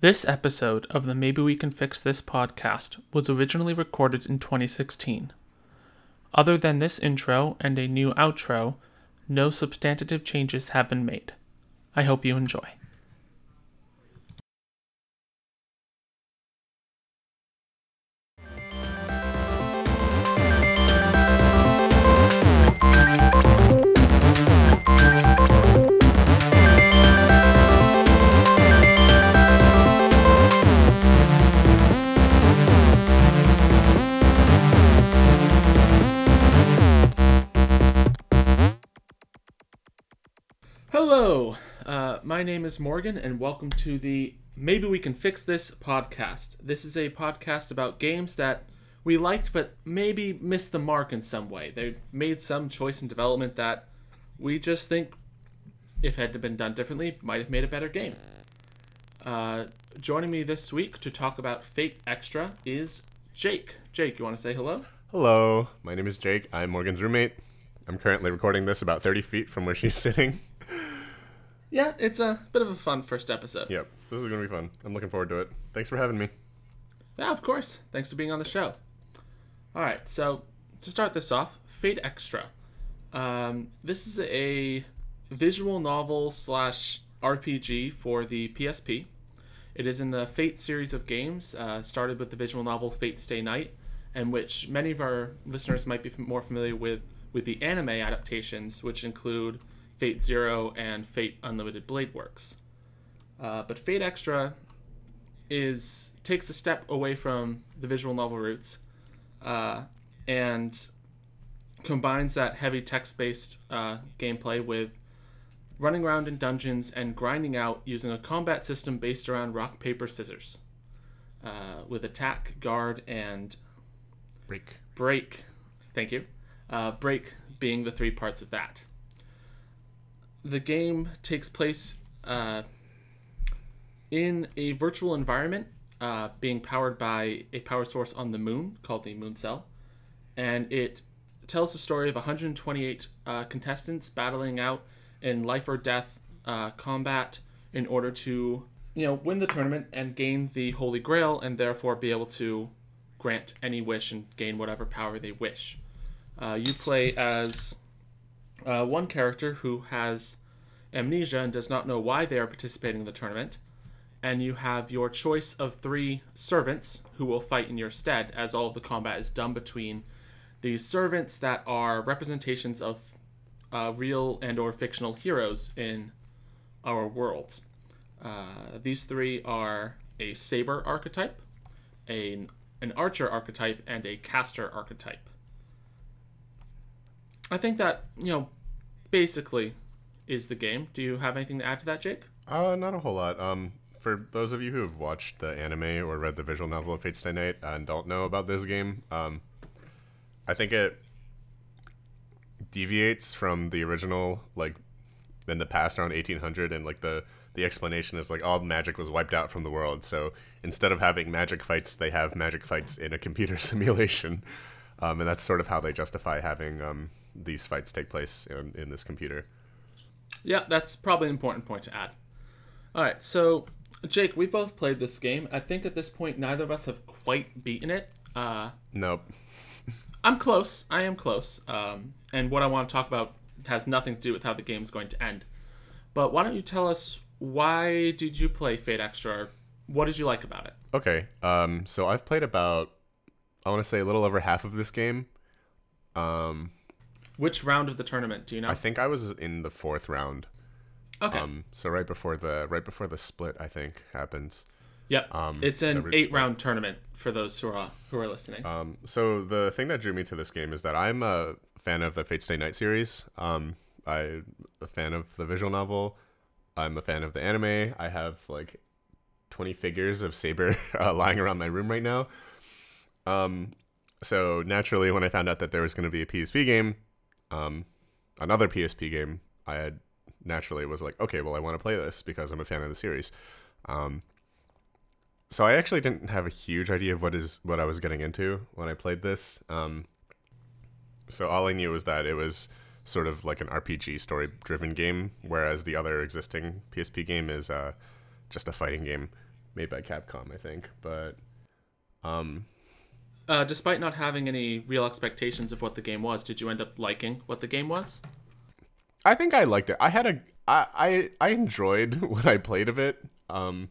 This episode of the Maybe We Can Fix This podcast was originally recorded in 2016. Other than this intro and a new outro, no substantive changes have been made. I hope you enjoy. Name is Morgan, and welcome to the Maybe We Can Fix This podcast. This is a podcast about games that we liked but maybe missed the mark in some way. They made some choice in development that we just think, if it had been done differently, might have made a better game. Uh, joining me this week to talk about Fate Extra is Jake. Jake, you want to say hello? Hello, my name is Jake. I'm Morgan's roommate. I'm currently recording this about 30 feet from where she's sitting. Yeah, it's a bit of a fun first episode. Yep, so this is going to be fun. I'm looking forward to it. Thanks for having me. Yeah, of course. Thanks for being on the show. All right, so to start this off, Fate Extra. Um, this is a visual novel slash RPG for the PSP. It is in the Fate series of games, uh, started with the visual novel Fate Stay Night, and which many of our listeners might be more familiar with with the anime adaptations, which include Fate Zero and Fate Unlimited Blade Works. Uh, but Fate Extra is takes a step away from the visual novel roots uh, and combines that heavy text-based uh, gameplay with running around in dungeons and grinding out using a combat system based around rock paper scissors uh, with attack guard and Break. break thank you uh, break being the three parts of that the game takes place uh, in a virtual environment uh, being powered by a power source on the moon called the moon cell. And it tells the story of 128 uh, contestants battling out in life or death uh, combat in order to you know win the tournament and gain the holy grail and therefore be able to grant any wish and gain whatever power they wish. Uh, you play as uh, one character who has amnesia and does not know why they are participating in the tournament. And you have your choice of three servants who will fight in your stead, as all of the combat is done between these servants that are representations of uh, real and or fictional heroes in our worlds. Uh, these three are a saber archetype, a, an archer archetype, and a caster archetype. I think that you know basically is the game. Do you have anything to add to that, Jake? Uh, not a whole lot. Um, for those of you who have watched the anime or read the visual novel of Fate Stay Night and don't know about this game, um, I think it deviates from the original, like in the past around 1800, and like the the explanation is like all magic was wiped out from the world. So instead of having magic fights, they have magic fights in a computer simulation, um, and that's sort of how they justify having um, these fights take place in, in this computer. Yeah, that's probably an important point to add. All right, so Jake, we both played this game. I think at this point, neither of us have quite beaten it. Uh, Nope. I'm close. I am close. Um, and what I want to talk about has nothing to do with how the game's going to end. But why don't you tell us why did you play Fate Extra? What did you like about it? Okay. Um, so I've played about, I want to say a little over half of this game. Um, Which round of the tournament do you know? I think I was in the fourth round. okay. Um, so right before the right before the split, I think happens. yep. um, it's an root eight-round tournament for those who are who are listening. Um, so the thing that drew me to this game is that I'm a fan of the Fate Stay Night series. Um, I'm a fan of the visual novel. I'm a fan of the anime. I have like 20 figures of Saber uh, lying around my room right now. Um, so naturally, when I found out that there was going to be a PSP game, um, another PSP game, I had naturally was like, okay, well, I want to play this because I'm a fan of the series. Um, so I actually didn't have a huge idea of what is what I was getting into when I played this. Um, so all I knew was that it was sort of like an RPG story-driven game, whereas the other existing PSP game is uh, just a fighting game. made by Capcom, I think. But um, Uh, despite not having any real expectations of what the game was, did you end up liking what the game was? I think I liked it. I had a I I, I enjoyed what I played of it. Um,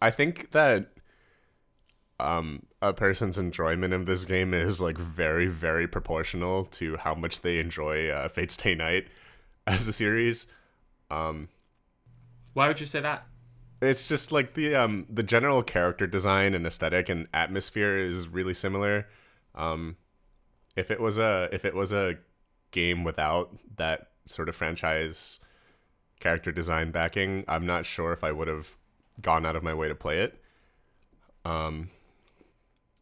I think that um a person's enjoyment of this game is like very very proportional to how much they enjoy uh, Fate Stay Night as a series. Um, Why would you say that? It's just like the um the general character design and aesthetic and atmosphere is really similar. Um, if it was a if it was a game without that sort of franchise character design backing, I'm not sure if I would have gone out of my way to play it. Um,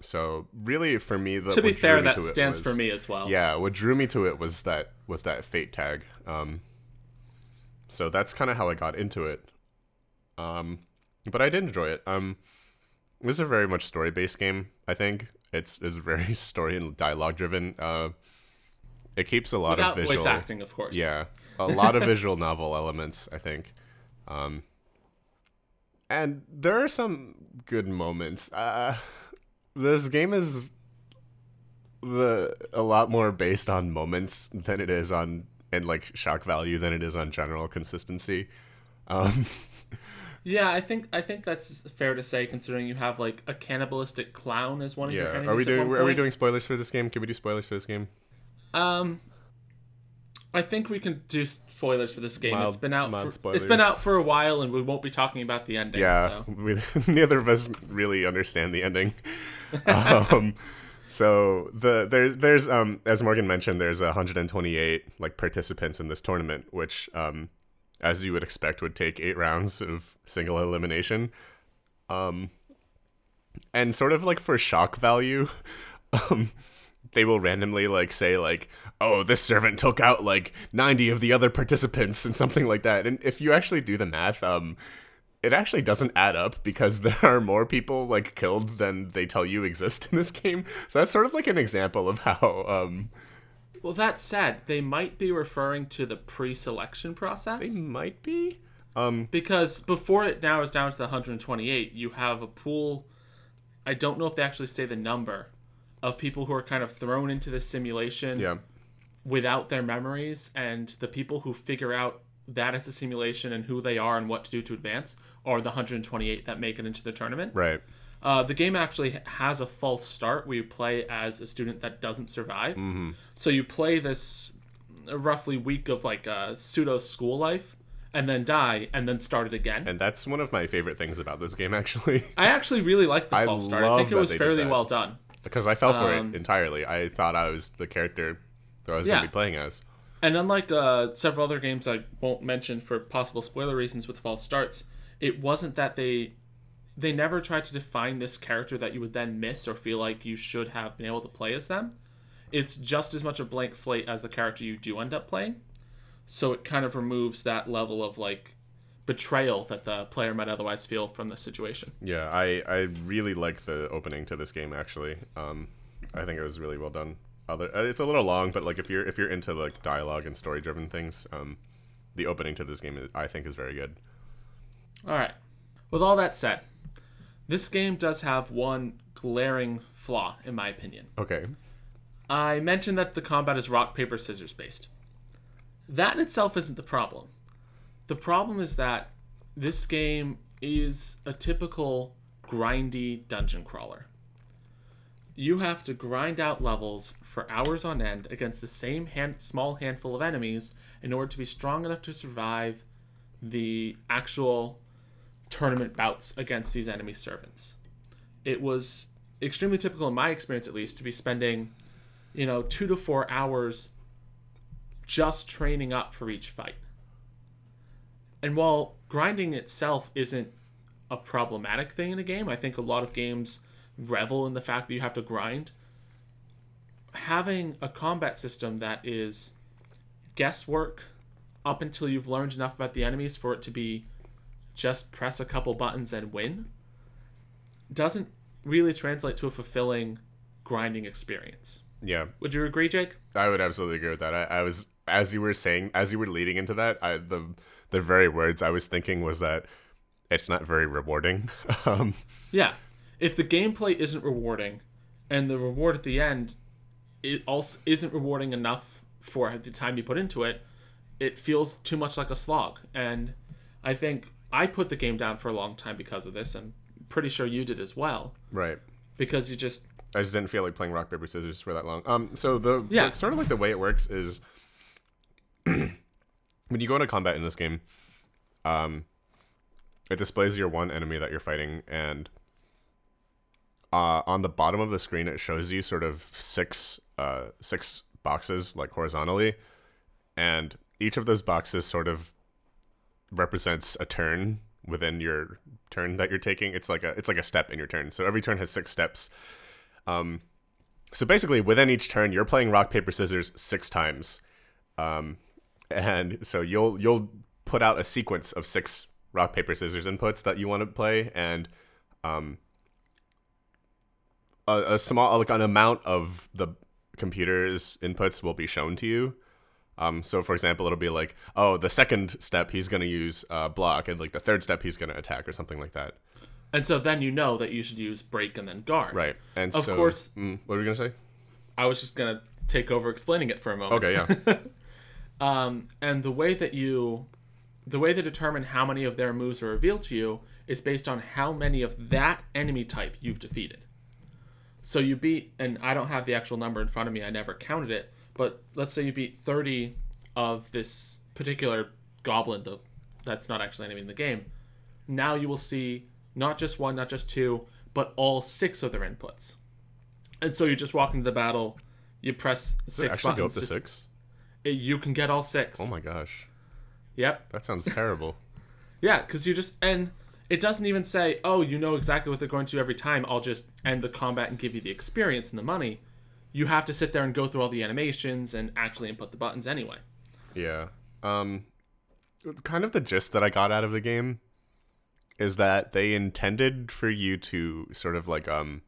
so really, for me, the to be fair, that stands was- for me as well. yeah, what drew me to it was that was that fate tag. Um, so that's kind of how I got into it. Um, but I did enjoy it. Um, this is a very much story based game. I think it's is very story and dialogue driven. Uh, it keeps a lot Without of visual. voice acting, of course. Yeah, a lot of visual novel elements. I think. Um, and there are some good moments. Uh, this game is the a lot more based on moments than it is on and like shock value than it is on general consistency. Um, Yeah, I think I think that's fair to say, considering you have like a cannibalistic clown as one of your yeah, enemies. are we doing are we doing spoilers for this game? Can we do spoilers for this game? Um, I think we can do spoilers for this game. Mild- it's been out. For, spoilers. it's been out for a while, and we won't be talking about the ending. Yeah, So. we, neither of us really understand the ending. um, so the there there's um as Morgan mentioned, there's 128 like participants in this tournament, which um as you would expect would take eight rounds of single elimination. Um, and sort of like for shock value, um, they will randomly like say like oh this servant took out like 90 of the other participants and something like that and if you actually do the math um it actually doesn't add up because there are more people like killed than they tell you exist in this game so that's sort of like an example of how um Well, that said, they might be referring to the pre-selection process they might be um because before it now is down to the 128, you have a pool. I don't know if they actually say the number of people who are kind of thrown into the simulation yeah without their memories, and the people who figure out that it's a simulation and who they are and what to do to advance are the 128 that make it into the tournament. right Uh, the game actually has a false start where you play as a student that doesn't survive. Mm-hmm. So you play this roughly week of like uh, pseudo school life and then die and then start it again. and that's one of my favorite things about this game actually I actually really like the false start. I think it was fairly well done. because i fell for Um, it entirely i thought i was the character that i was Yeah. going to be playing as And unlike uh, several other games I won't mention for possible spoiler reasons with false starts, it wasn't that they they never tried to define this character that you would then miss or feel like you should have been able to play as them. It's just as much a blank slate as the character you do end up playing. So it kind of removes that level of like betrayal that the player might otherwise feel from the situation. Yeah, I, I really like the opening to this game actually. Um, I think it was really well done. Other, uh, it's a little long, but like if you're if you're into like dialogue and story driven things, um, the opening to this game is, I think is very good. All right. With all that said, this game does have one glaring flaw in my opinion. Okay. I mentioned that the combat is rock, paper, scissors based. That in itself isn't the problem. The problem is that this game is a typical grindy dungeon crawler. You have to grind out levels for hours on end against the same hand, small handful of enemies in order to be strong enough to survive the actual tournament bouts against these enemy servants. It was extremely typical in my experience at least to be spending you know, two to four hours just training up for each fight. And while grinding itself isn't a problematic thing in a game, I think a lot of games revel in the fact that you have to grind. Having a combat system that is guesswork up until you've learned enough about the enemies for it to be just press a couple buttons and win doesn't really translate to a fulfilling grinding experience. Yeah, Would you agree, Jake? I would absolutely agree with that. I, I was as you were saying, as you were leading into that, I the the very words I was thinking was that it's not very rewarding. um, Yeah. If the gameplay isn't rewarding and the reward at the end it also isn't rewarding enough for the time you put into it, it feels too much like a slog. And I think I put the game down for a long time because of this. I'm pretty sure you did as well. right. Because you just I just didn't feel like playing rock paper scissors for that long. Um, so the Yeah. the- sort of like the way it works is when you go into combat in this game, um, it displays your one enemy that you're fighting, and uh, on the bottom of the screen it shows you sort of six uh six boxes like horizontally, and each of those boxes sort of represents a turn within your turn that you're taking. It's like a it's like a step in your turn. So every turn has six steps. Um, so basically, within each turn, you're playing rock paper scissors six times, um, and so you'll you'll put out a sequence of six rock paper scissors inputs that you want to play, and um, a, a small like an amount of the computer's inputs will be shown to you. Um, so for example, it'll be like, oh, the second step he's gonna use uh, block, and like the third step he's gonna attack or something like that. and so then you know that you should use break and then guard. Right. And Of so, course- mm, what were you gonna say? I was just gonna take over explaining it for a moment. Okay, yeah. Um, and the way that you, the way they determine how many of their moves are revealed to you is based on how many of that enemy type you've defeated. So you beat, and I don't have the actual number in front of me. I never counted it, but let's say you beat thirty of this particular goblin. Though that's not actually enemy in the game. Now you will see not just one, not just two, but all six of their inputs. And so you just walk into the battle. You press Does six actually go up buttons. to just- six? Eh, you can get all six. Oh my gosh, Yep. that sounds terrible. Yeah, because you just and it doesn't even say, "Oh, you know exactly what they're going to every time. I'll just end the combat and give you the experience and the money." You have to sit there and go through all the animations and actually input the buttons anyway. yeah. Um, kind of the gist that I got out of the game is that they intended for you to sort of like um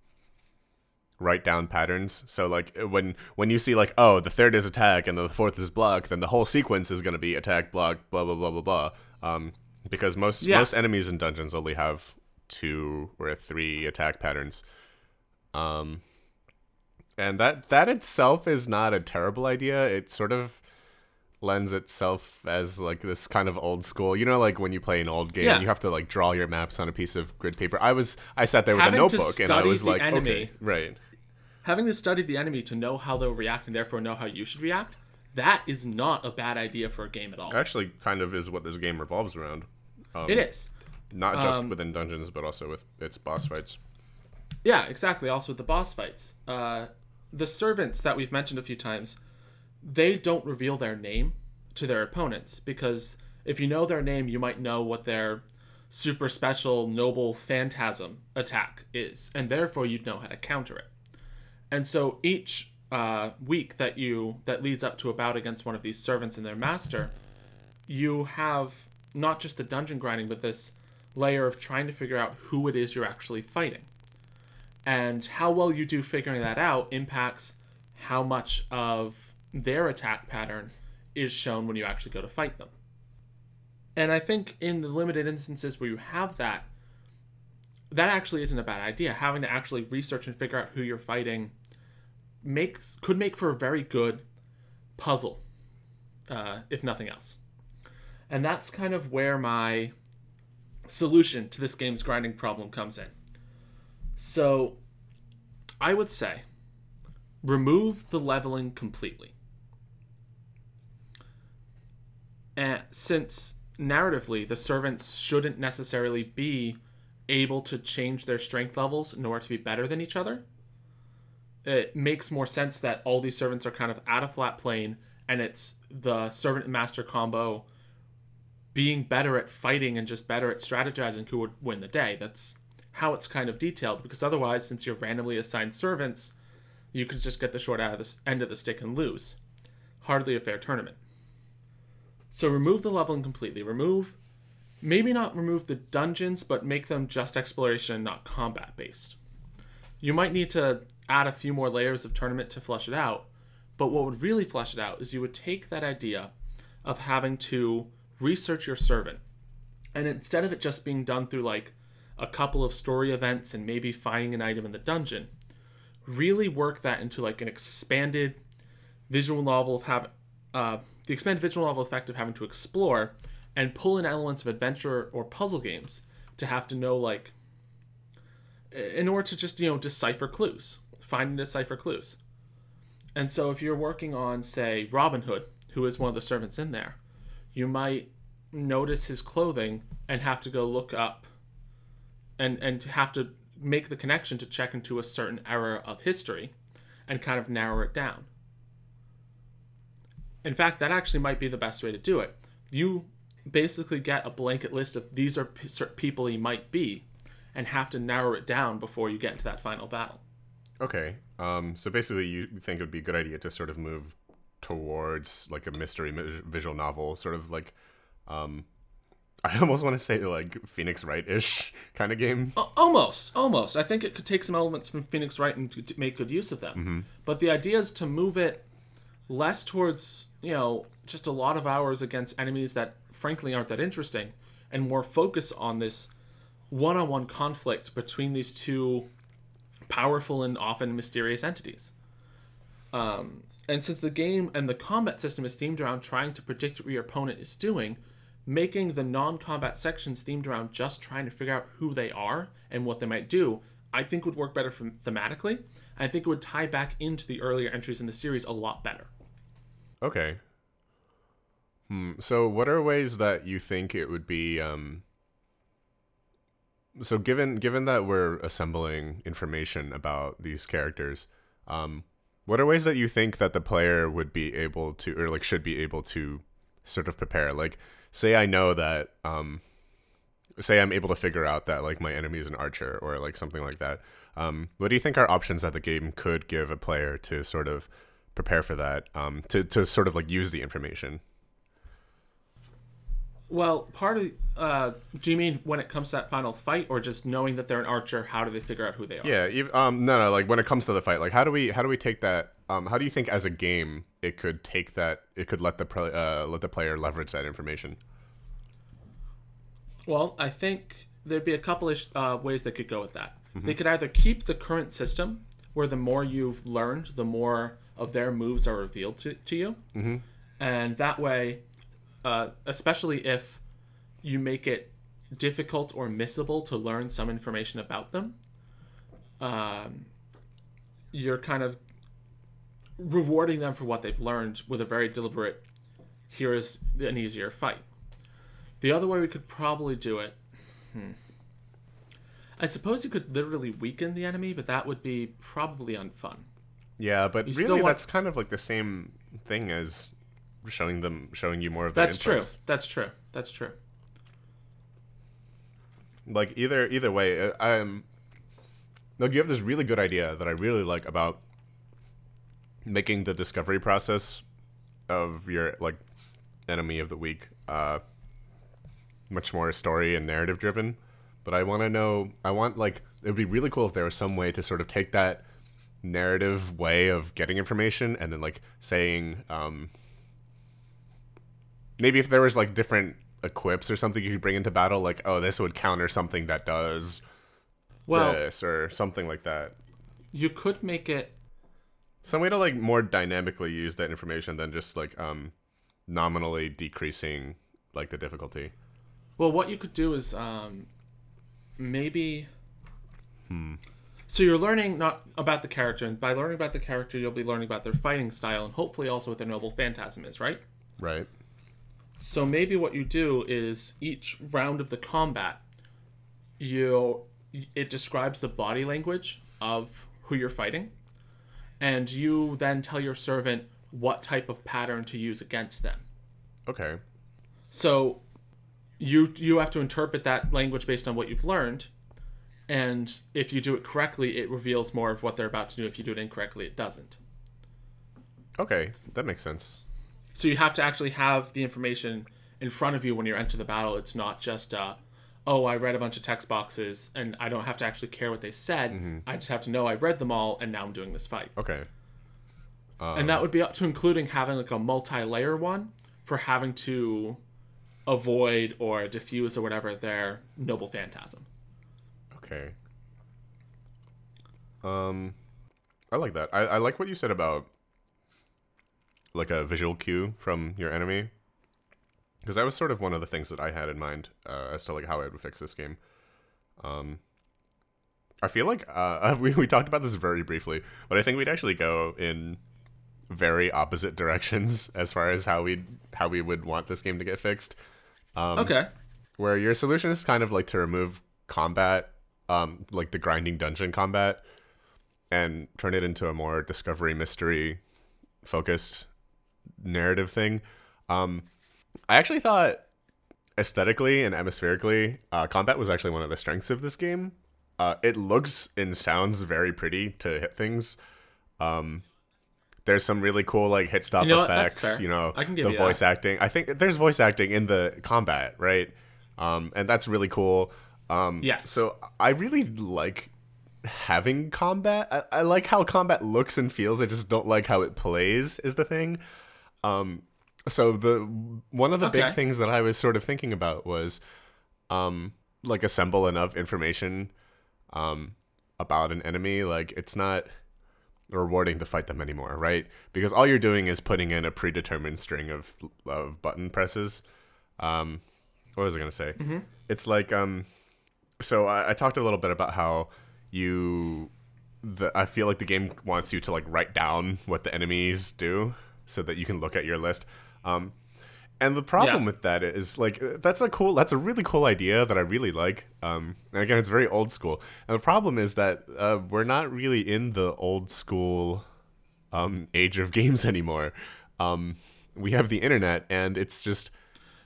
write down patterns. So like when when you see like oh the third is attack and the fourth is block, then the whole sequence is gonna be attack block blah blah blah blah blah. Um, because most Yeah. most enemies in dungeons only have two or three attack patterns. Um, and that that itself is not a terrible idea. It sort of lends itself as like this kind of old school. You know, like when you play an old game, Yeah. you have to like draw your maps on a piece of grid paper. I was I sat there with Having a notebook and I was like, enemy. okay, right. Having to study the enemy to know how they'll react and therefore know how you should react, that is not a bad idea for a game at all. Actually, kind of is what this game revolves around. Um, It is. not just um, within dungeons, but also with its boss fights. Yeah, exactly. Also with the boss fights, uh, the servants that we've mentioned a few times, they don't reveal their name to their opponents because if you know their name, you might know what their super special noble phantasm attack is, and therefore you'd know how to counter it. And so each uh, week that you that leads up to a bout against one of these servants and their master, you have not just the dungeon grinding, but this layer of trying to figure out who it is you're actually fighting and how well you do figuring that out impacts how much of their attack pattern is shown when you actually go to fight them. And I think in the limited instances where you have that, that actually isn't a bad idea. Having to actually research and figure out who you're fighting makes could make for a very good puzzle, uh, if nothing else. And that's kind of where my solution to this game's grinding problem comes in. So, I would say remove the leveling completely. And since narratively, the servants shouldn't necessarily be able to change their strength levels in order to be better than each other, it makes more sense that all these servants are kind of at a flat plane and it's the servant and master combo being better at fighting and just better at strategizing who would win the day. That's how it's kind of detailed because otherwise, since you're randomly assigned servants, you could just get the short out of the end of the stick and lose. Hardly a fair tournament. So remove the leveling completely. Remove, maybe not remove the dungeons, but make them just exploration, not combat based. You might need to add a few more layers of tournament to flesh it out, but what would really flesh it out is you would take that idea of having to research your servant And instead of it just being done through like a couple of story events and maybe finding an item in the dungeon, really work that into like an expanded visual novel of have uh, the expanded visual novel effect of having to explore and pull in elements of adventure or puzzle games to have to know like in order to just you know decipher clues find and decipher clues. And so if you're working on say robin hood who is one of the servants in there you might notice his clothing and have to go look up and and to have to make the connection to check into a certain era of history and kind of narrow it down in fact that actually might be the best way to do it you basically get a blanket list of these are p- certain people he might be and have to narrow it down before you get into that final battle. Okay. Um, so basically, you think it would be a good idea to sort of move towards like a mystery visual novel, sort of like, um, I almost want to say like Phoenix Wright ish kind of game. Almost, almost. I think it could take some elements from Phoenix Wright and to, make good use of them. But the idea is to move it less towards, you know, just a lot of hours against enemies that frankly aren't that interesting and more focus on this one-on-one conflict between these two powerful and often mysterious entities. Um, and since the game and the combat system is themed around trying to predict what your opponent is doing, making the non-combat sections themed around just trying to figure out who they are and what they might do, I think would work better from thematically. I think it would tie back into the earlier entries in the series a lot better. Okay. Hmm. So, what are ways that you think it would be? Um, so, given given that we're assembling information about these characters, um, what are ways that you think that the player would be able to, or like should be able to, sort of prepare? Like, say I know that, um, say I'm able to figure out that like my enemy is an archer or like something like that. Um, what do you think are options that the game could give a player to sort of prepare for that? Um, to to sort of like use the information. Well, part of uh, do you mean when it comes to that final fight, or just knowing that they're an archer? How do they figure out who they are? Yeah. Um. No. No. Like when it comes to the fight, like how do we how do we take that? Um. How do you think as a game it could take that? It could let the uh let the player leverage that information. Well, I think there'd be a couple of uh, ways they could go with that. They could either keep the current system, where the more you've learned, the more of their moves are revealed to, to you. Mm-hmm. And that way, uh, especially if you make it difficult or missable to learn some information about them, um, you're kind of rewarding them for what they've learned with a very deliberate, here is an easier fight. The other way we could probably do it, hmm. I suppose you could literally weaken the enemy, but that would be probably unfun. Yeah, but still really want- that's kind of like the same thing as showing them showing you more of their That's true. That's true. That's true. like either either way uh, i'm like you have this really good idea that i really like about making the discovery process of your like enemy of the week uh much more story and narrative driven but i want to know i want like it would be really cool if there was some way to sort of take that narrative way of getting information and then like saying um maybe if there was like different equips or something you could bring into battle like oh this would counter something that does Well, this or something like that you could make it. Some way to like more dynamically use that information than just like um nominally decreasing like the difficulty Well, what you could do is um, maybe. Hmm. So you're learning not about the character, and by learning about the character, you'll be learning about their fighting style, and hopefully also what their noble phantasm is, right? right So maybe what you do is each round of the combat, you it describes the body language of who you're fighting, and you then tell your servant what type of pattern to use against them. okay So you you have to interpret that language based on what you've learned, and if you do it correctly, it reveals more of what they're about to do. If you do it incorrectly, it doesn't. okay that makes sense So you have to actually have the information in front of you when you enter the battle. It's not just, uh, oh, I read a bunch of text boxes and I don't have to actually care what they said. I just have to know I read them all and now I'm doing this fight. okay and that would be up to including having like a multi-layer one for having to avoid or diffuse or whatever their noble phantasm. Okay. Um, I like that. I, I like what you said about like a visual cue from your enemy, because that was sort of one of the things that I had in mind uh, as to like how I would fix this game. Um, I feel like uh, we we talked about this very briefly, but I think we'd actually go in very opposite directions as far as how we how we would want this game to get fixed. Um, Okay. where your solution is kind of like to remove combat, um, like the grinding dungeon combat, and turn it into a more discovery mystery focused narrative thing. Um, I actually thought aesthetically and atmospherically, uh, combat was actually one of the strengths of this game. Uh, it looks and sounds very pretty to hit things. Um, there's some really cool like hit stop You know effects. You know, I can give the you voice that. acting. I think there's voice acting in the combat, right? Um, and that's really cool. Um, Yes. So I really like having combat. I, I like how combat looks and feels. I just don't like how it plays. Is the thing. Um, so the one of the big things that I was sort of thinking about was, um, like assemble enough information, um, about an enemy. Like it's not rewarding to fight them anymore, right? Because all you're doing is putting in a predetermined string of of button presses. Um, what was I gonna say? It's like um, so I, I talked a little bit about how you the I feel like the game wants you to like write down what the enemies do so that you can look at your list. Um, and the problem Yeah. with that is like uh, that's a cool that's a really cool idea that I really like. Um, and again, it's very old school. And the problem is that uh, we're not really in the old school um, age of games anymore. Um, we have the internet, and it's just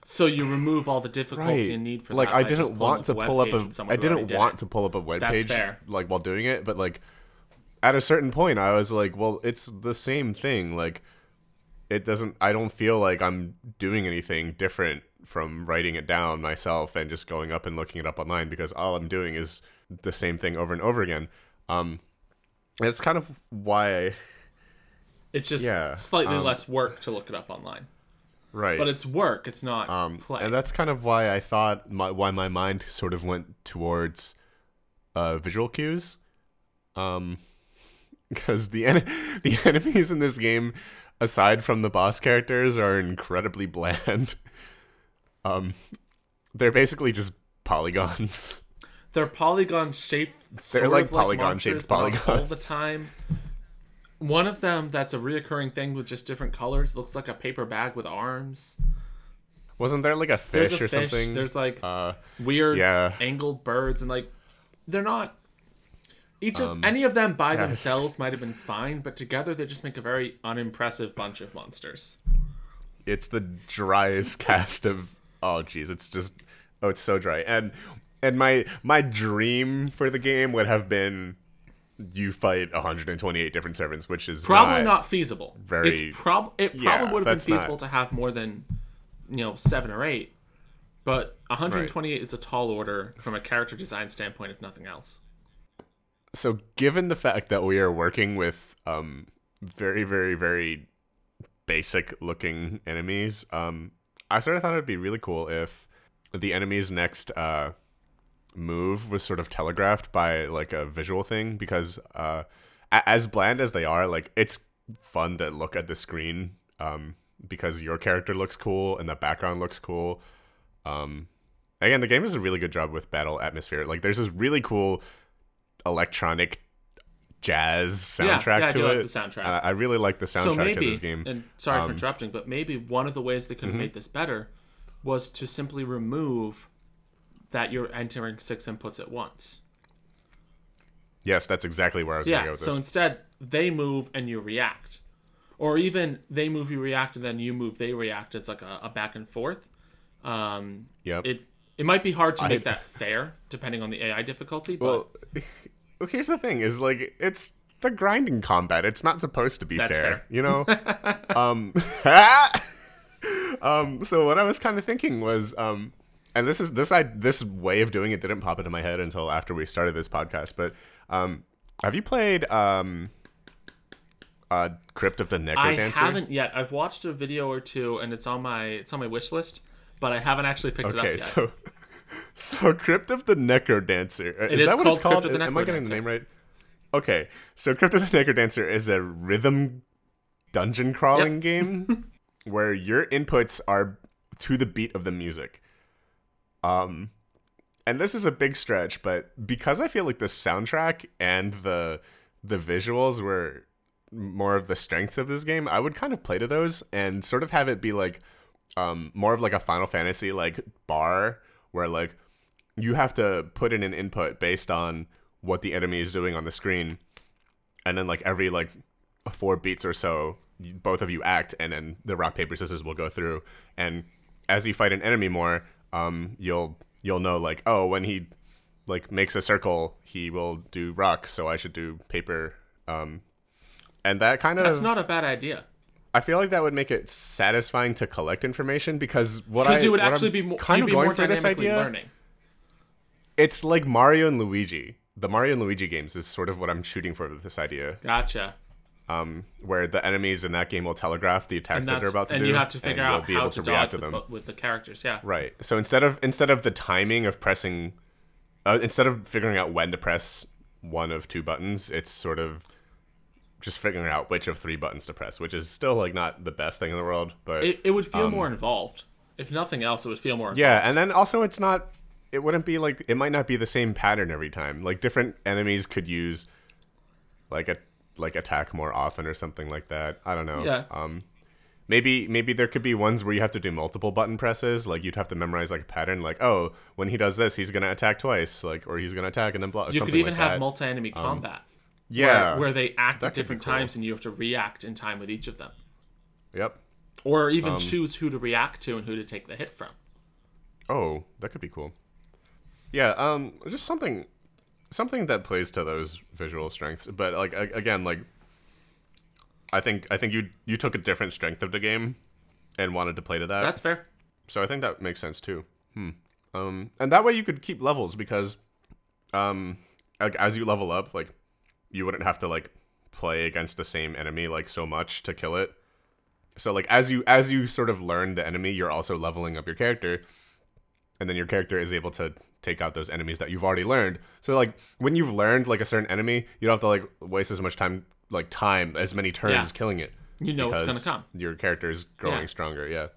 So you remove all the difficulty and need for like that I didn't want to pull up a I didn't want it. to pull up a web That's page fair. like while doing it, but like at a certain point I was like, well, it's the same thing. Like it doesn't I don't feel like I'm doing anything different from writing it down myself and just going up and looking it up online because all I'm doing is the same thing over and over again. Um it's kind of why It's just Yeah, slightly um, less work to look it up online. right. But it's work. It's not Um, play. and that's kind of why I thought my why my mind sort of went towards uh, visual cues, um, because the en- the enemies in this game, aside from the boss characters, are incredibly bland. um, they're basically just polygons. They're polygon shaped. They're like of like polygon-shaped monsters, but not all the time. One of them that's a reoccurring thing with just different colors looks like a paper bag with arms. Wasn't there like a fish a or fish. something? There's like uh, weird yeah. angled birds and like they're not each of Um, any of them by themselves might have been fine, but together they just make a very unimpressive bunch of monsters. it's the driest cast of oh jeez it's just oh it's so dry and and my my dream for the game would have been you fight 128 different servants which is Probably not, not, feasible. very- It's prob it probably Yeah, would have been that's not- feasible to have more than you know seven or eight, but 128 is a tall order from a character design standpoint, if nothing else. So given the fact that we are working with um very very very basic looking enemies um i sort of thought it'd be really cool if the enemy's next uh move was sort of telegraphed by like a visual thing because uh as bland as they are like it's fun to look at the screen um because your character looks cool and the background looks cool. Um again the game does a really good job with battle atmosphere. Like there's this really cool electronic jazz soundtrack yeah, I to do it like the soundtrack. And I really like the soundtrack so to maybe, this game and sorry Um, for interrupting, but maybe one of the ways they could mm-hmm. have made this better was to simply remove that you're entering six inputs at once. yes that's exactly where i was Yeah. gonna go with So this instead, they move and you react, or even they move, you react, and then you move, they react. It's like a, a back and forth. Um, yep it it might be hard to make I- that fair depending on the AI difficulty, but well, here's the thing: is like it's the grinding combat. It's not supposed to be fair, fair. you know. um, um. So what I was kind of thinking was, um, and this is this I this way of doing it didn't pop into my head until after we started this podcast. But um, have you played um, uh, Crypt of the Necrodancer? I haven't yet. I've watched a video or two, and it's on my it's on my wish list. but I haven't actually picked it up yet. so so Crypt of the Necrodancer. Dancer. It is is that what it's called called? Crypt of the Am I getting the name right? Okay, so Crypt of the Necro Dancer is a rhythm dungeon crawling game where your inputs are to the beat of the music. Um, and this is a big stretch, but because I feel like the soundtrack and the the visuals were more of the strengths of this game, I would kind of play to those and sort of have it be like um more of like a Final Fantasy like bar where like you have to put in an input based on what the enemy is doing on the screen. And then like every like four beats or so both of you act and then the rock paper scissors will go through. And as you fight an enemy more um you'll you'll know like oh when he like makes a circle he will do rock so i should do paper. Um and that kind of That's not a bad idea. I feel like that would make it satisfying to collect information because what i because you would actually be more, kind of be going more for this idea learning. It's like mario and luigi the mario and luigi games is sort of what i'm shooting for with this idea Gotcha. um, where the enemies in that game will telegraph the attacks that they're about to and do, and you have to figure out how to, to, react to with, them. the- with the characters. Yeah. Right. So instead of instead of the timing of pressing, uh, instead of figuring out when to press one of two buttons, it's sort of just figuring out which of three buttons to press, which is still like not the best thing in the world, but It, it would feel more involved. If nothing else, it would feel more. Um, yeah. And then also, it's not. It wouldn't be like it might not be the same pattern every time. Like different enemies could use like a like attack more often or something like that. I don't know. Yeah. Um, maybe maybe there could be ones where you have to do multiple button presses. Like you'd have to memorize like a pattern. Like oh, when he does this, he's gonna attack twice. Like or he's gonna attack and then block. you could even like have that. Um, multi-enemy combat. yeah. Where, where they act at different cool. times and you have to react in time with each of them, Yep. or Um, even choose who to react to and who to take the hit from. Oh, that could be cool. Yeah, um, just something, something that plays to those visual strengths. But like again, like, I think I think you you took a different strength of the game, and wanted to play to that. That's fair. so I think that makes sense too. Hmm. Um, and that way you could keep levels because, um, like as you level up, like, you wouldn't have to like play against the same enemy like so much to kill it. So like as you as you sort of learn the enemy, you're also leveling up your character, and then your character is able to take out those enemies that you've already learned. So like when you've learned like a certain enemy, you don't have to like waste as much time like time as many turns Yeah. killing it. You know what's gonna come. Your character is growing Yeah. stronger. Yeah.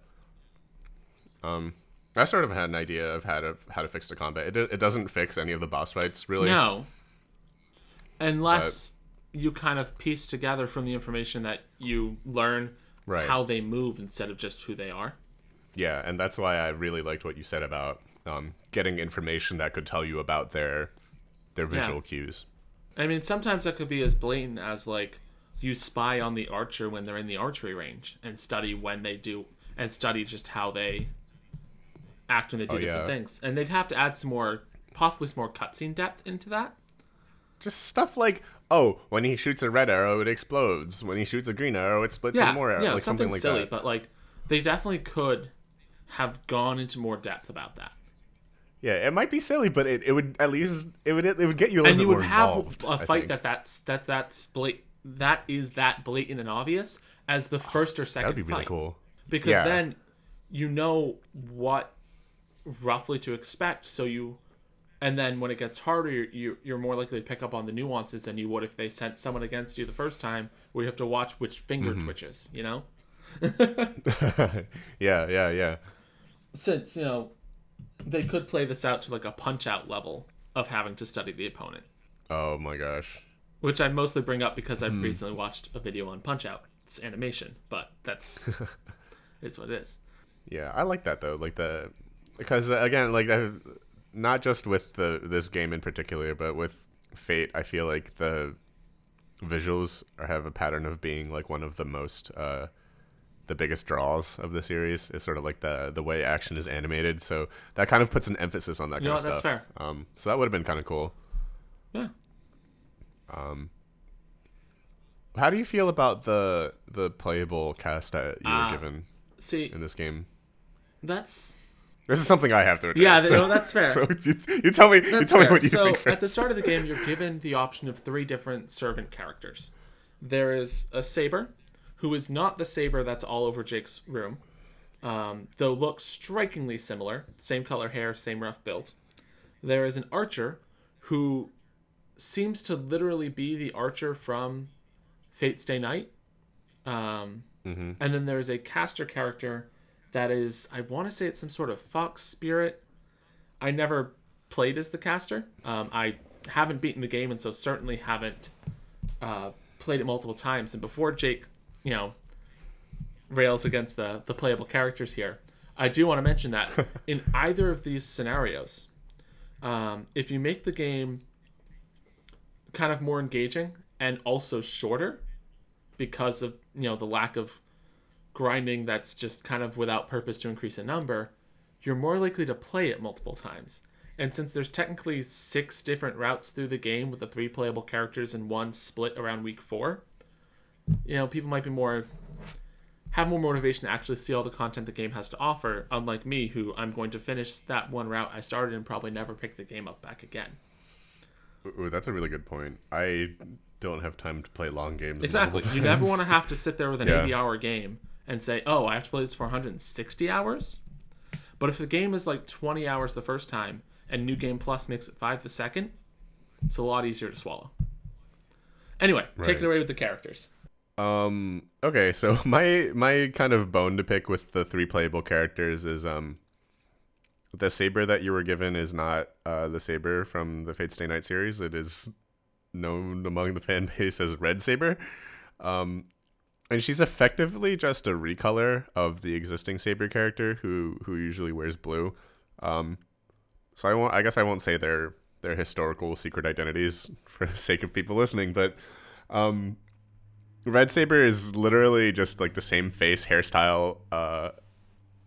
Um, I sort of had an idea of how to how to fix the combat. It it doesn't fix any of the boss fights really. No. Unless you kind of piece together from the information that you learn Right. how they move instead of just who they are. Yeah, and that's why I really liked what you said about um, getting information that could tell you about their their visual cues. I mean, sometimes that could be as blatant as like you spy on the archer when they're in the archery range and study when they do and study just how they act when they do Oh, different yeah. things. And they'd have to add some more, possibly some more cutscene depth into that. Just stuff like, oh, when he shoots a red arrow, it explodes. When he shoots a green arrow, it splits Yeah, into more arrows. yeah, like something, something like silly, that. but like they definitely could have gone into more depth about that. Yeah, it might be silly, but it, it would at least it would it would get you a little and bit you would have involved. a fight that that's that that's blat- that is that blatant and obvious as the first or second that'd be really fight. cool. because Yeah. then you know what roughly to expect so you and then when it gets harder you're, you're, you're more likely to pick up on the nuances than you would if they sent someone against you the first time where you have to watch which finger Mm-hmm. twitches you know yeah, yeah, yeah. since you know they could play this out to like a punch out level of having to study the opponent Oh my gosh. which i mostly bring up because i've recently watched a video on punch out it's animation but that's is what it is Yeah, I like that though. Like the because uh, again, like i not just with the this game in particular, but with Fate, I feel like the visuals are, have a pattern of being like one of the most uh the biggest draws of the series. is sort of like the the way action is animated, so that kind of puts an emphasis on that You kind know of what, that's stuff. fair. Um, so that would have been kind of cool. yeah Um, How do you feel about the the playable cast that you Ah. were given see in this game? that's This is something I have to address. Yeah, th- no, that's fair. So you, you tell me, you That's tell me fair. what you so think. First. at the start of the game, you're given the option of three different servant characters. There is a saber, who is not the saber that's all over Jake's room. um, though looks strikingly similar. Same color hair, same rough build. There is an archer who seems to literally be the archer from Fate Stay Night. Um, And then there's a caster character that is, I want to say it's some sort of fox spirit. I never played as the caster. Um, I haven't beaten the game, and so certainly haven't uh, played it multiple times. And before Jake, you know, rails against the the playable characters here, I do want to mention that in either of these scenarios, um, if you make the game kind of more engaging and also shorter because of you know the lack of grinding that's just kind of without purpose to increase a number you're more likely to play it multiple times. And since there's technically six different routes through the game with the three playable characters and one split around week four you know people might be more have more motivation to actually see all the content the game has to offer unlike me who i'm going to finish that one route i started and probably never pick the game up back again Ooh, that's a really good point. I don't have time to play long games. Exactly. You never want to have to sit there with an Yeah. 80 hour game and say, oh, I have to play this for 160 hours. But if the game is like 20 hours the first time and New Game Plus makes it 5 the second, it's a lot easier to swallow. Anyway, take it away with the characters. Um. Okay. So my my kind of bone to pick with the three playable characters is um. The saber that you were given is not uh, the saber from the Fate Stay Night series. It is known among the fan base as Red Saber, um, and she's effectively just a recolor of the existing saber character who who usually wears blue. Um, so I won't. I guess I won't say their their historical secret identities for the sake of people listening, but um, Red Saber is literally just like the same face, hairstyle, uh,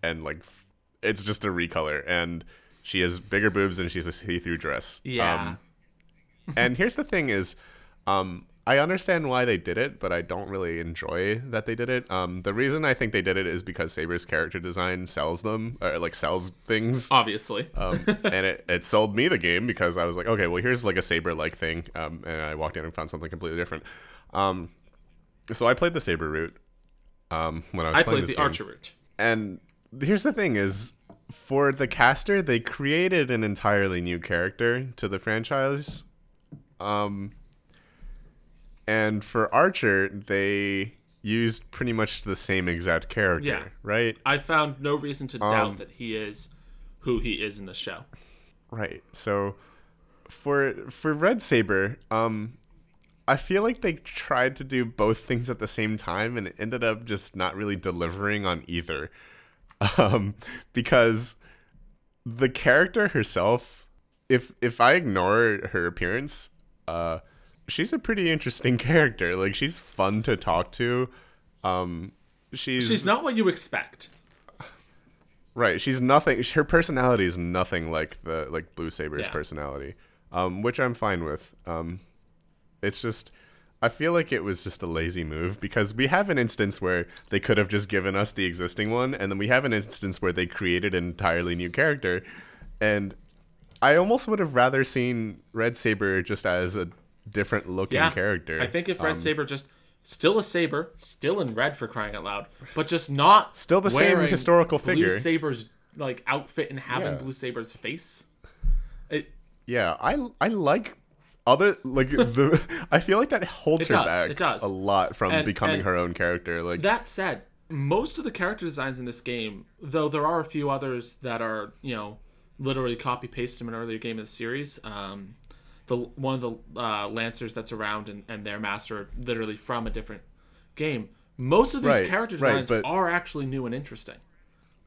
and like f- it's just a recolor. And she has bigger boobs and she's a see-through dress. Yeah. Um, and here's the thing: is um, I understand why they did it, but I don't really enjoy that they did it. Um, the reason I think they did it is because Saber's character design sells them, or like sells things. Obviously. Um, and it, it sold me the game because I was like, okay, well, here's like a saber like thing. Um, and I walked in and found something completely different. Um, so I played the saber route um, when I was I playing played this the game. Archer route. And here's the thing: is for the caster, they created an entirely new character to the franchise. Um, and for Archer, they used pretty much the same exact character, Yeah. right? I found no reason to Um, doubt that he is who he is in the show. Right. So for for Red Saber, um I feel like they tried to do both things at the same time and it ended up just not really delivering on either. Um because the character herself, if if I ignore her appearance, uh she's a pretty interesting character. Like she's fun to talk to. Um she's She's not what you expect. Right, she's nothing. Her personality is nothing like the like Blue Saber's Yeah. personality, um, which I'm fine with. Um, it's just, I feel like it was just a lazy move because we have an instance where they could have just given us the existing one, and then we have an instance where they created an entirely new character, and I almost would have rather seen Red Saber just as a different looking Yeah. character. I think if Red Um, Saber just still a saber, still in red for crying out loud, but just not Still the same historical Blue figure. Saber's like outfit and having Yeah. Blue Saber's face. It Yeah, I I like other like the I feel like that holds It her does, back it does. a lot from And- becoming and her own character. Like that said, most of the character designs in this game, though there are a few others that are you know literally copy paste from an earlier game in the series. Um, the one of the uh, lancers that's around and, and their master literally from a different game. Most of these Right, character right, designs but- are actually new and interesting.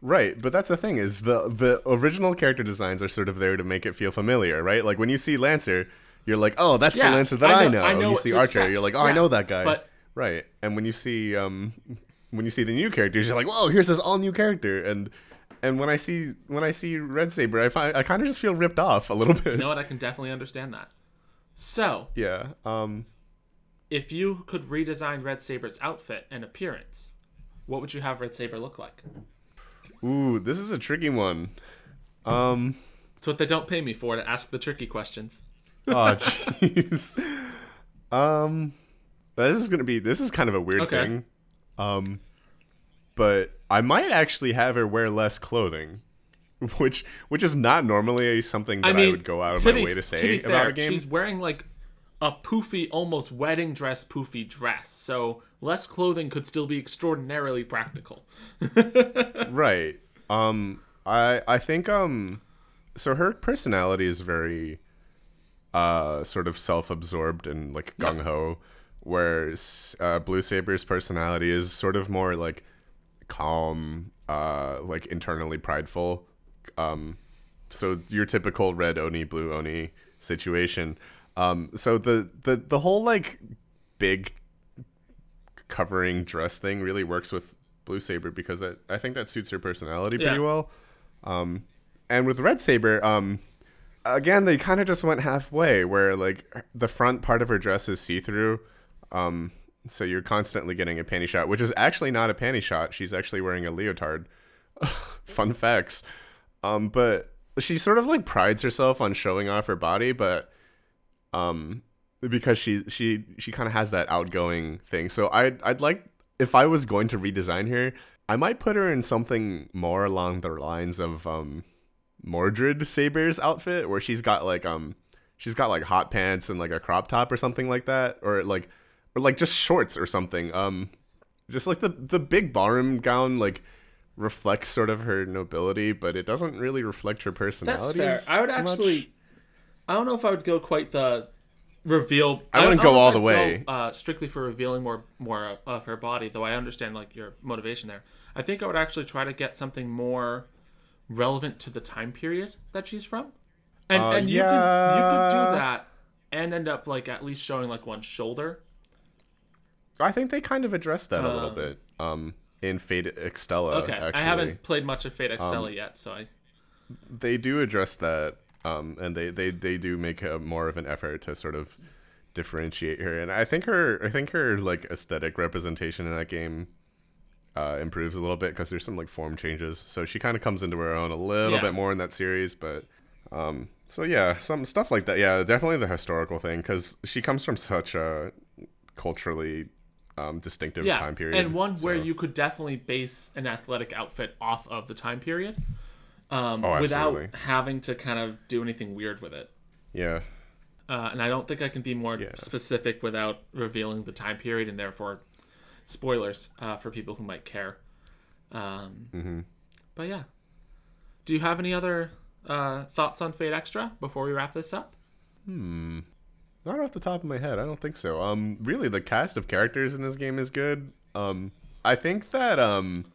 right, but that's the thing is the the original character designs are sort of there to make it feel familiar, right? Like when you see Lancer, you're like, "Oh, that's Yeah, the Lancer that I I know- know." I know you see Archer, expect. you're like, "Oh, I know that guy." but- right. And when you see um when you see the new characters, you're like, "Whoa, here's this all new character." And and when I see when I see Red Saber, I find I kind of just feel ripped off a little bit. You know what? I can definitely understand that. So, Yeah. Um if you could redesign Red Saber's outfit and appearance, what would you have Red Saber look like? Ooh, this is a tricky one. Um. It's what they don't pay me for to ask the tricky questions. Oh, jeez. um. This is gonna be. This is kind of a weird Okay. thing. Um. but I might actually have her wear less clothing, which which is not normally something that I, mean, would go out of my be- way to to say be about fair, a game. She's wearing like a poofy, almost wedding dress poofy dress. So less clothing could still be extraordinarily practical. right um i i think um so her personality is very uh sort of self-absorbed and like gung-ho whereas uh blue saber's personality is sort of more like calm uh like internally prideful. Um so your typical red oni blue oni situation. Um so the the the whole like big covering dress thing really works with blue saber because I, I think that suits her personality pretty Yeah. well. Um and with red saber um again they kind of just went halfway where like the front part of her dress is see-through um so you're constantly getting a panty shot which is actually not a panty shot she's actually wearing a leotard. Fun facts. Um but she sort of like prides herself on showing off her body but um because she she she kind of has that outgoing thing. So i'd i'd like if i was going to redesign her i might put her in something more along the lines of um mordred saber's outfit where she's got like um she's got like hot pants and like a crop top or something like that or like or like just shorts or something um just like the the big ballroom gown like reflects sort of her nobility but it doesn't really reflect her That's personality fair. I would much. actually. I don't know if I would go quite the reveal. I wouldn't don't go all the I'd way. go, uh, strictly for revealing more more of her body, though. I understand like your motivation there. I think I would actually try to get something more relevant to the time period that she's from, and Uh, and you could you could do that and end up like at least showing like one shoulder. I think they kind of addressed that a little Um, bit um, in Fate Extella. Okay, actually. I haven't played much of Fate Um, yet, so I They do address that, um, and they, they, they do make a, more of an effort to sort of differentiate her. And I think her I think her like aesthetic representation in that game uh, improves a little bit because there's some like form changes. So she kind of comes into her own a little Yeah. bit more in that series, but. Um, so yeah, some stuff like that. Yeah, definitely the historical thing because she comes from such a culturally um, distinctive yeah, time period, and one where you could definitely base an athletic outfit off of the time period, um, Oh, without having to kind of do anything weird with it. yeah, Uh, and I don't think I can be more Yeah. specific without revealing the time period and therefore spoilers uh, for people who might care. Um, Mm-hmm. But yeah, do you have any other uh, thoughts on Fate Extra before we wrap this up? Hmm. Not off the top of my head, I don't think so. Um, really, the cast of characters in this game is good. Um, I think that um,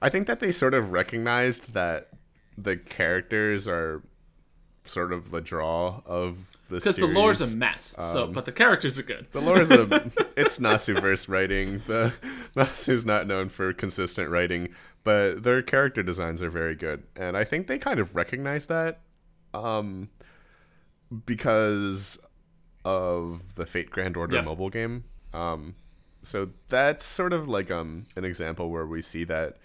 I think that they sort of recognized that the characters are sort of the draw of Because the lore's a mess, so Um, but the characters are good. The lore is a it's Nasu verse writing. The Nasu's not known for consistent writing, but their character designs are very good, and I think they kind of recognize that, um, because of the Fate Grand Order Yep. mobile game. Um, so that's sort of like um an example where we see that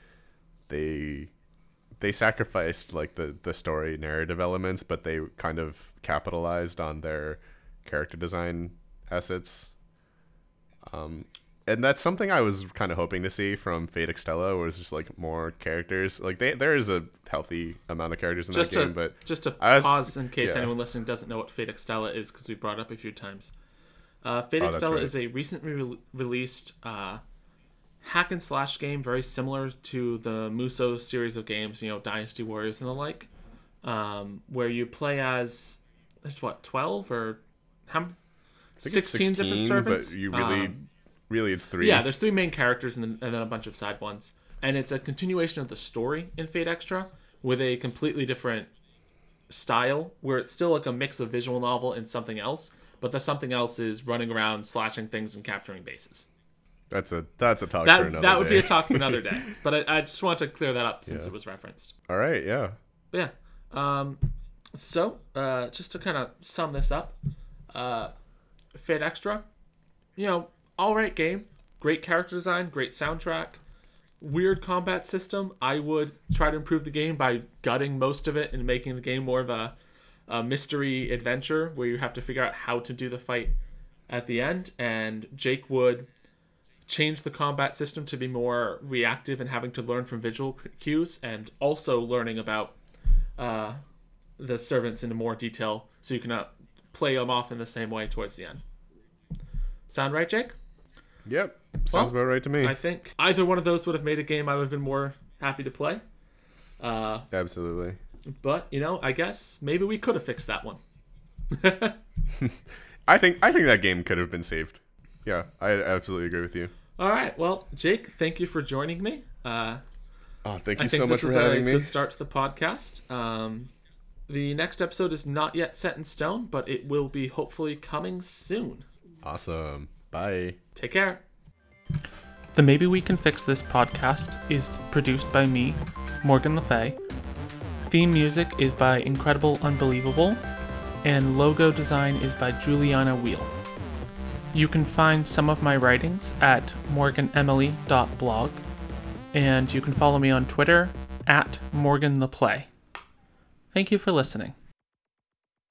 they they sacrificed like the the story narrative elements, but they kind of capitalized on their character design assets. Um, and that's something I was kind of hoping to see from Fate Extella, was just like more characters. Like they, there is a healthy amount of characters in just that to game, but just to was- pause in case yeah. anyone listening doesn't know what Fate Extella is because we brought it up a few times. Uh, Fate Oh, Extella right. is a recently re- released uh, hack and slash game, very similar to the Musou series of games, you know, Dynasty Warriors and the like, um, where you play as there's what twelve or how m- I think 16, it's different servants. But you really, Um, really, it's three. yeah, there's three main characters and then, and then a bunch of side ones. And it's a continuation of the story in Fate Extra with a completely different style where it's still like a mix of visual novel and something else, but the something else is running around, slashing things, and capturing bases. That's a that's a talk for That, another that would day. be a talk for another day. But I, I just wanted to clear that up since Yeah. it was referenced. All right, yeah. But yeah. Um, so, uh, just to kind of sum this up, uh, Fate Extra, you know, all right game, great character design, great soundtrack, weird combat system. I would try to improve the game by gutting most of it and making the game more of a, a mystery adventure where you have to figure out how to do the fight at the end. And Jake would change the combat system to be more reactive and having to learn from visual cues, and also learning about uh, the servants in more detail, so you can uh, play them off in the same way towards the end. Sound right, Jake? Yep. Sounds Well, about right to me. I think either one of those would have made a game I would have been more happy to play. Uh, Absolutely. but you know, I guess maybe we could have fixed that one. I think I think that game could have been saved. Yeah, I absolutely agree with you. All right. Well, Jake, thank you for joining me. Uh, Oh, thank you I think so much this for is a having me. good start to the podcast. Um, the next episode is not yet set in stone, but it will be hopefully coming soon. Awesome. Bye. Take care. The Maybe We Can Fix This podcast is produced by me, Morgan Le Fay. Theme music is by Incredible Unbelievable, and logo design is by Juliana Wheel. You can find some of my writings at morganemily.blog, and you can follow me on Twitter at Morgan the Play. Thank you for listening.